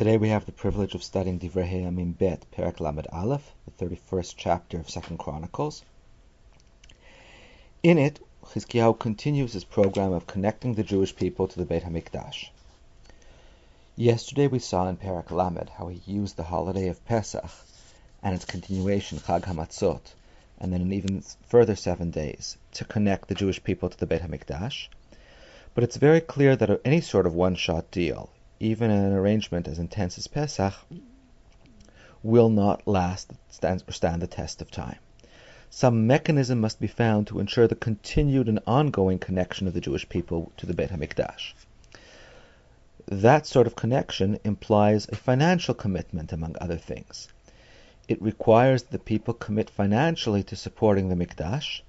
Today we have the privilege of studying Divrei Hayamim Bet, Perek Lamed Aleph, the 31st chapter of Second Chronicles. In it, Chizkiyahu continues his program of connecting the Jewish people to the Beit HaMikdash. Yesterday we saw in Perek Lamed how he used the holiday of Pesach and its continuation, Chag HaMatzot, and then an even further seven days to connect the Jewish people to the Beit HaMikdash. But it's very clear that any sort of one-shot deal, even an arrangement as intense as Pesach, will not last or stand the test of time. Some mechanism must be found to ensure the continued and ongoing connection of the Jewish people to the Beit HaMikdash. That sort of connection implies a financial commitment, among other things. It requires that the people commit financially to supporting the Mikdash,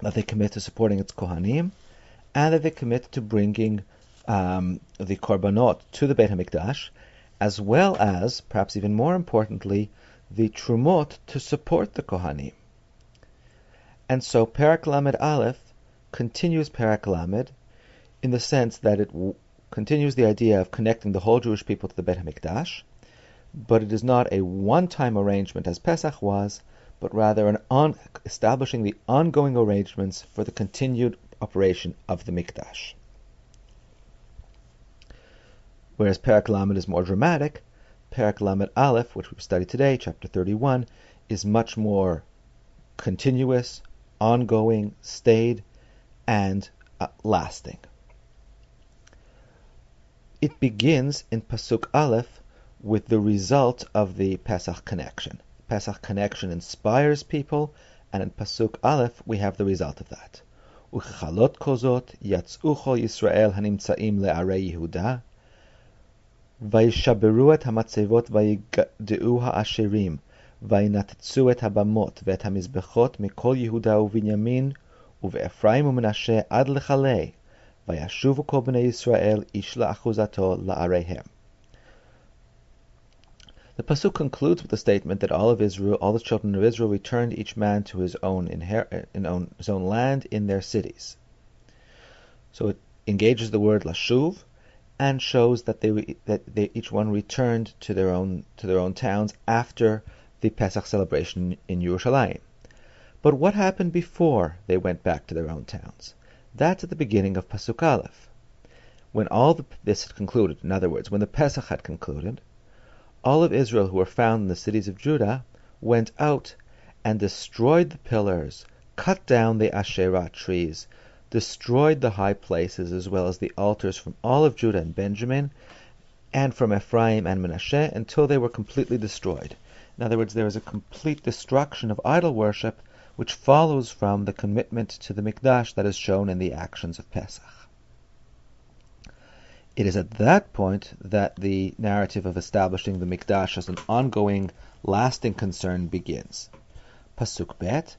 that they commit to supporting its Kohanim, and that they commit to bringing um, the korbanot to the Beit Hamikdash, as well as, perhaps even more importantly, the trumot to support the Kohanim. And so Perak Lamed Aleph continues Perak Lamed in the sense that it w- continues the idea of connecting the whole Jewish people to the Beit Hamikdash, but it is not a one-time arrangement as Pesach was, but rather an on, establishing the ongoing arrangements for the continued operation of the Mikdash Whereas Perak Lamed is more dramatic, Perak Lamed Aleph, which we study today, chapter 31, is much more continuous, ongoing, stayed, and uh, lasting. It begins in Pasuk Aleph with the result of the Pesach connection. Pesach connection inspires people, and in Pasuk Aleph we have the result of that. וככלות כזאת יצאו כל ישראל הנמצאים לערי יהודה, וישברו את המצבות ויגדעו העשירים, וינתצו את הבמות ואת המזבחות מכל יהודה ובנימין, ובאפרים ומנשה עד לכלה, וישובו כל בני ישראל איש לאחוזתו לעריהם. The pasuk concludes with the statement that all of Israel, all the children of Israel, returned each man to his own, inher- in own, his own land in their cities. So it engages the word lashuv, and shows that they that they each one returned to their own to their own towns after the Pesach celebration in Yerushalayim. But what happened before they went back to their own towns? That's at the beginning of Pasuk Aleph. When all the, this had concluded, in other words, when the Pesach had concluded, all of Israel who were found in the cities of Judah went out and destroyed the pillars, cut down the Asherah trees, destroyed the high places as well as the altars from all of Judah and Benjamin, and from Ephraim and Manasseh until they were completely destroyed. In other words, there is a complete destruction of idol worship which follows from the commitment to the Mikdash that is shown in the actions of Pesach. It is at that point that the narrative of establishing the Mikdash as an ongoing, lasting concern begins. Pasuk Bet,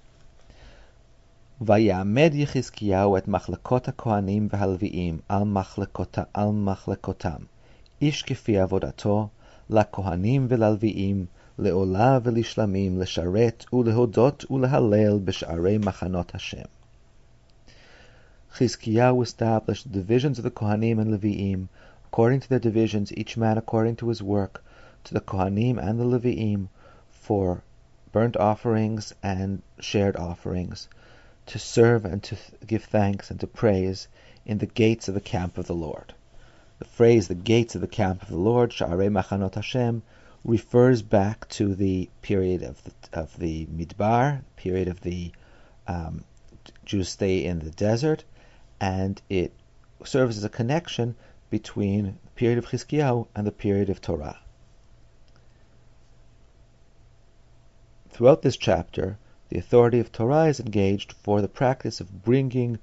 ויעמד יחזקיהו את מחלקות הכהנים והלוויים על, מחלקות, על מחלקותם, איש כפי עבודתו, לכהנים וללוויים, לעולה ולשלמים, לשרת ולהודות ולהלל בשערי מחנות השם. Chizkiyahu established the divisions of the Kohanim and Leviim, according to their divisions, each man according to his work, to the Kohanim and the Leviim, for burnt offerings and shared offerings, to serve and to give thanks and to praise in the gates of the camp of the Lord. The phrase "the gates of the camp of the Lord" (Sha'arei Machanot Hashem) refers back to the period of the, of the Midbar, period of the um, Jews' stay in the desert, and it serves as a connection between the period of Chizkiyahu and the period of Torah. Throughout this chapter, the authority of Torah is engaged for the practice of bringing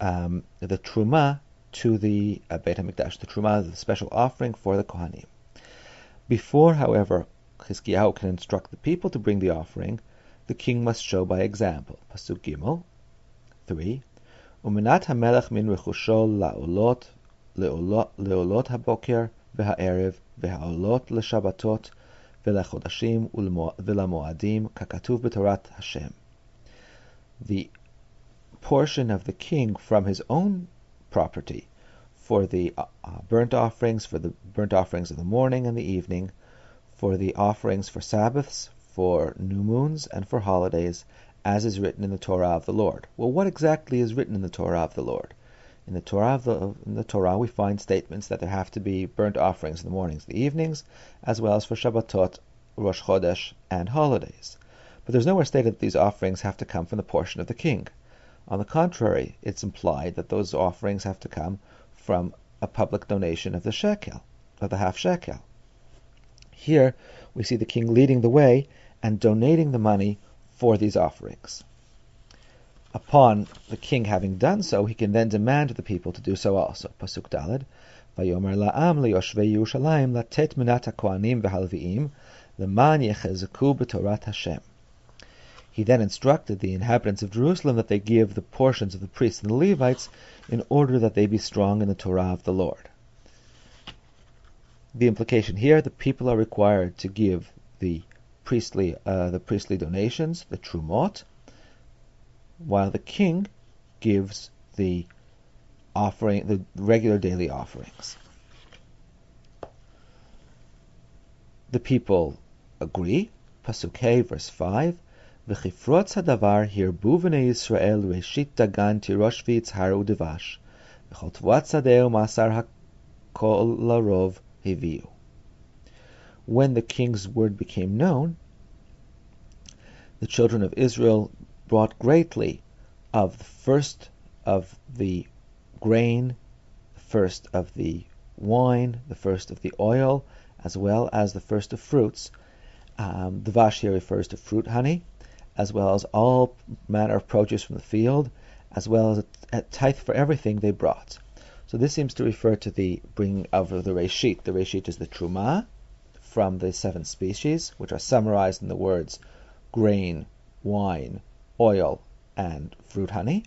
um, the truma to the uh, Beit HaMikdash. The truma is a special offering for the Kohanim. Before, however, Chizkiyahu can instruct the people to bring the offering, the king must show by example. Pasuk Gimel 3. Umenat hamelech min rechusho laolot, leolot haboker, v'ha'erev, v'ha'olot l'shabbatot, ולחודשים ולמועדים, ככתוב בתורת השם. The portion of the king from his own property for the uh, burnt offerings, for the burnt offerings of the morning and the evening, for the offerings for Sabbaths, for new moons, and for holidays, as is written in the Torah of the Lord. Well, what exactly is written in the Torah of the Lord? In the Torah, the, in the Torah, we find statements that there have to be burnt offerings in the mornings the evenings, as well as for Shabbatot, Rosh Chodesh, and holidays. But there's nowhere stated that these offerings have to come from the portion of the king. On the contrary, it's implied that those offerings have to come from a public donation of the shekel, of the half shekel. Here, we see the king leading the way and donating the money for these offerings. Upon the king having done so, he can then demand the people to do so also. Pasuk Daled, Vayomer la'am leyoshvei Yerushalayim latet minat hakohanim v'halviim leman yechezeku b'torat Hashem. He then instructed the inhabitants of Jerusalem that they give the portions of the priests and the Levites in order that they be strong in the Torah of the Lord. The implication here: the people are required to give the priestly uh, the priestly donations, the trumot, while the king gives the offering, the regular daily offerings. The people agree. Pasuk verse 5. V'chifrotz hadavar hirbu v'nei Yisrael reshit dagan tirosh v'yitzharu devash. V'chol tvuat sadeu masar hakol larov hiviu. When the king's word became known, the children of Israel brought greatly of the first of the grain, the first of the wine, the first of the oil, as well as the first of fruits. Um, devash here refers to fruit honey, as well as all manner of produce from the field, as well as a, tithe for everything they brought. So this seems to refer to the bringing of the reshit. The reshit is the truma from the seven species, which are summarized in the words grain, wine, oil, and fruit honey,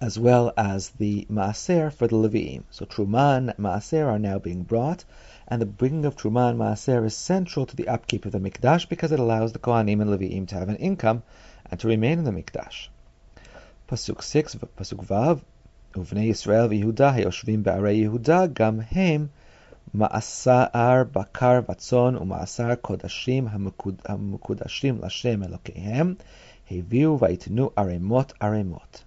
as well as the maaser for the Levim. So truma and maaser are now being brought, and the bringing of truma maaser is central to the upkeep of the Mikdash because it allows the Kohanim and Levim to have an income and to remain in the Mikdash. Pasuk 6, Pasuk Vav, ובני Yisrael ויהודה hayoshvim בערי יהודה gam hem. Ma'asar Bakar Vatzon U'Ma'asar Kodashim HaMekudashim Lashem Elokehem Heviu Vaitinu Aremot Aremot.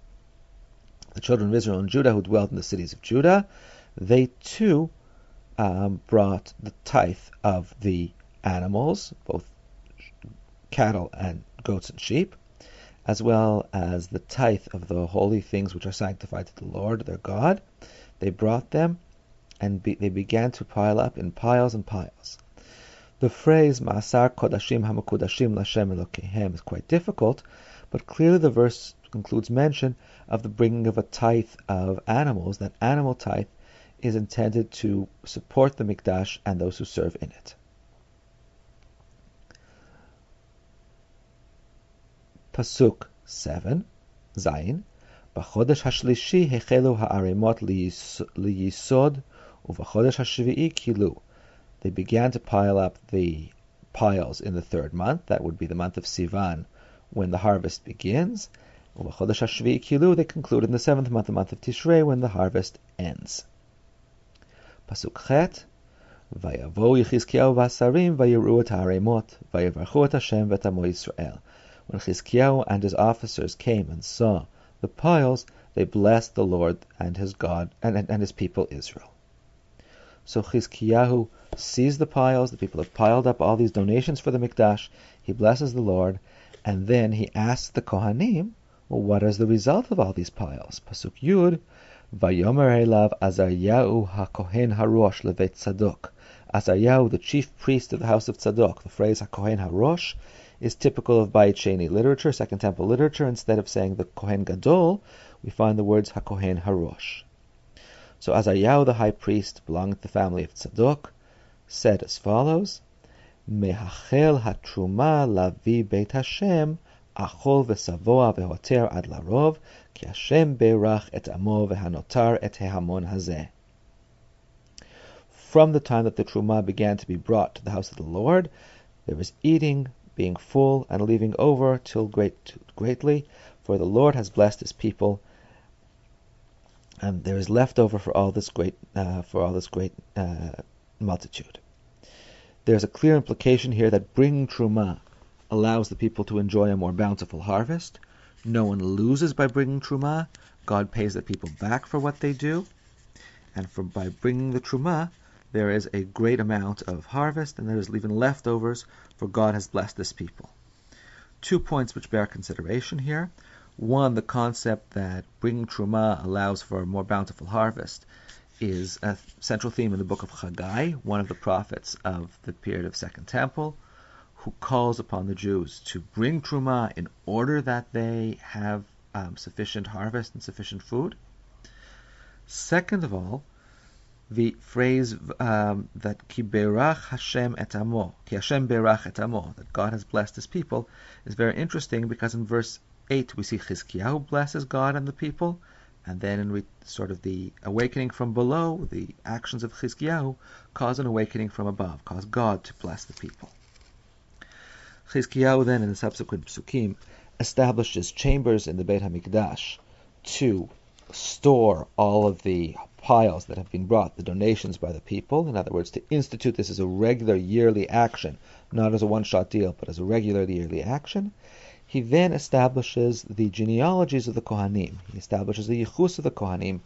The children of Israel and Judah who dwelt in the cities of Judah, they too um, brought the tithe of the animals, both cattle and goats and sheep, as well as the tithe of the holy things which are sanctified to the Lord their God. They brought them and be, they began to pile up in piles and piles. The phrase Ma'asar Kodashim Hamakudashim Lashem Elokehem is quite difficult, but clearly the verse includes mention of the bringing of a tithe of animals. That animal tithe is intended to support the Mikdash and those who serve in it. Pasuk 7, Zayin, בחודש השלישי החלו הערימות ליסוד ובחודש השביעי כילו. they began to pile up the piles in the third month. That would be the month of Sivan when the harvest begins. They conclude in the seventh month, the month of Tishrei, when the harvest ends. Pasuk Chet. Vayavo Yechizkiyahu v'asarim vayiru haremot vayivarchu Hashem v'et Yisrael. When Chizkiyahu and his officers came and saw the piles, they blessed the Lord and his God and, and, and his people Israel. So Chizkiyahu sees the piles, the people have piled up all these donations for the Mikdash, he blesses the Lord, and then he asks the Kohanim, well, what is the result of all these piles? Pasuk Yud, Vayomer Elav Azaryahu HaKohen Harosh Levet Tzadok. Azaryahu, the chief priest of the house of Tzadok. The phrase HaKohen Harosh is typical of Sheni literature, Second Temple literature. Instead of saying the Kohen Gadol, we find the words HaKohen Harosh. So Azariah the high priest, belonged to the family of Tzadok, said as follows: Mehachel hatruma lavi beit Hashem, achol v'savoa v'hoter ad larov, ki Hashem berach et amo v'hanotar et hehamon hazeh. From the time that the truma began to be brought to the house of the Lord, there was eating, being full, and leaving over till great, greatly, for the Lord has blessed his people and there is left over for all this great uh, for all this great uh, multitude. There's a clear implication here that bringing truma allows the people to enjoy a more bountiful harvest. No one loses by bringing truma. God pays the people back for what they do, and for by bringing the truma, there is a great amount of harvest, and there is even leftovers, for God has blessed this people. Two points which bear consideration here. One, the concept that bringing truma allows for a more bountiful harvest is a central theme in the book of Haggai, one of the prophets of the period of Second Temple, who calls upon the Jews to bring truma in order that they have um, sufficient harvest and sufficient food. Second of all, the phrase um, that ki berach Hashem et amo, ki Hashem berach et amo, that God has blessed His people, is very interesting because in verse 8 we see Chizkiyahu blesses God and the people, and then in re- sort of the awakening from below, the actions of Chizkiyahu cause an awakening from above, cause God to bless the people. Chizkiyahu then in the subsequent psukim establishes chambers in the Beit HaMikdash to store all of the piles that have been brought, the donations by the people. In other words, to institute this as a regular yearly action, not as a one-shot deal, but as a regular yearly action. He then establishes the genealogies of the Kohanim. He establishes the yichus of the Kohanim.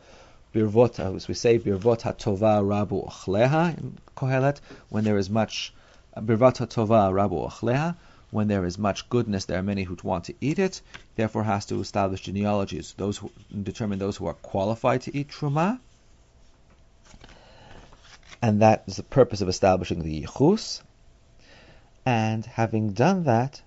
Birvot, uh, as we say, Birvot HaTova Rabu Ochleha in Kohelet, when there is much, uh, Birvot HaTova Rabu Ochleha, when there is much goodness, there are many who want to eat it. Therefore, has to establish genealogies, those who determine those who are qualified to eat truma, and that is the purpose of establishing the yichus. And having done that,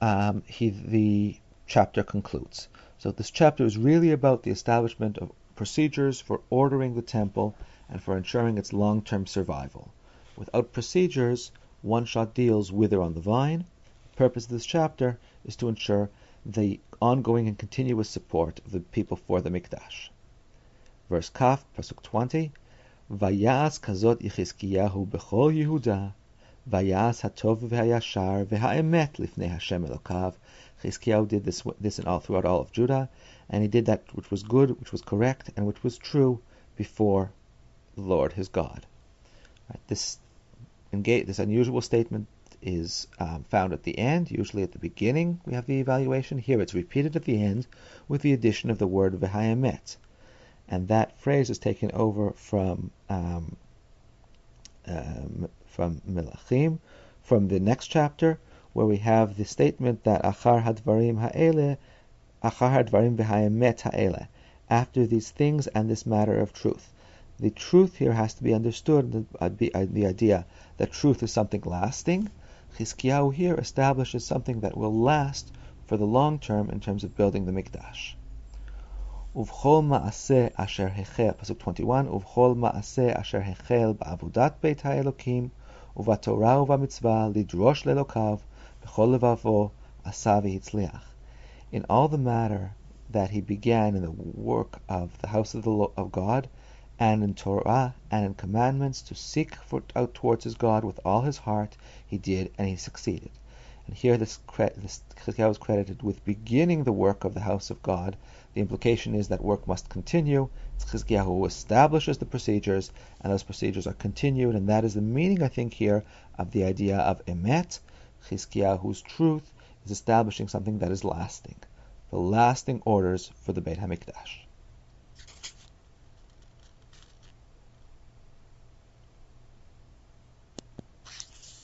um, he, the chapter concludes. So this chapter is really about the establishment of procedures for ordering the temple and for ensuring its long-term survival. Without procedures, one-shot deals wither on the vine. The purpose of this chapter is to ensure the ongoing and continuous support of the people for the Mikdash. Verse Kaf, Pasuk 20, Vayas kazot Yechizkiyahu bechol Yehuda Vayas hatov v'hayashar v'ha'emet lifnei Hashem Elokav. Chizkiyahu did this, all throughout all of Judah, and he did that which was good, which was correct, and which was true before the Lord his God. Right, this this unusual statement is um, found at the end. Usually at the beginning we have the evaluation. Here it's repeated at the end with the addition of the word v'hayemet, and that phrase is taken over from um, um, from Melachim, from the next chapter, where we have the statement that Achar Hadvarim Ha'ele, Achar Hadvarim V'Hayemet Ha'ele, after these things and this matter of truth. The truth here has to be understood, the, the idea that truth is something lasting. Chizkiyahu here establishes something that will last for the long term in terms of building the Mikdash. ובכל מעשה אשר החל, פסוק 21, ובכל מעשה אשר החל בעבודת בית האלוקים, ובתורה ובמצווה לדרוש לאלוקיו בכל לבבו עשה והצליח. In all the matter that he began in the work of the house of, the, of God, and in Torah and in commandments to seek for, out towards his God with all his heart, he did, and he succeeded. And here this, this is credited with beginning the work of the house of God. The implication is that work must continue. It's Chizkiyahu who establishes the procedures, and those procedures are continued, and that is the meaning, I think, here of the idea of emet. Chizkiyahu's truth is establishing something that is lasting, the lasting orders for the Beit Hamikdash.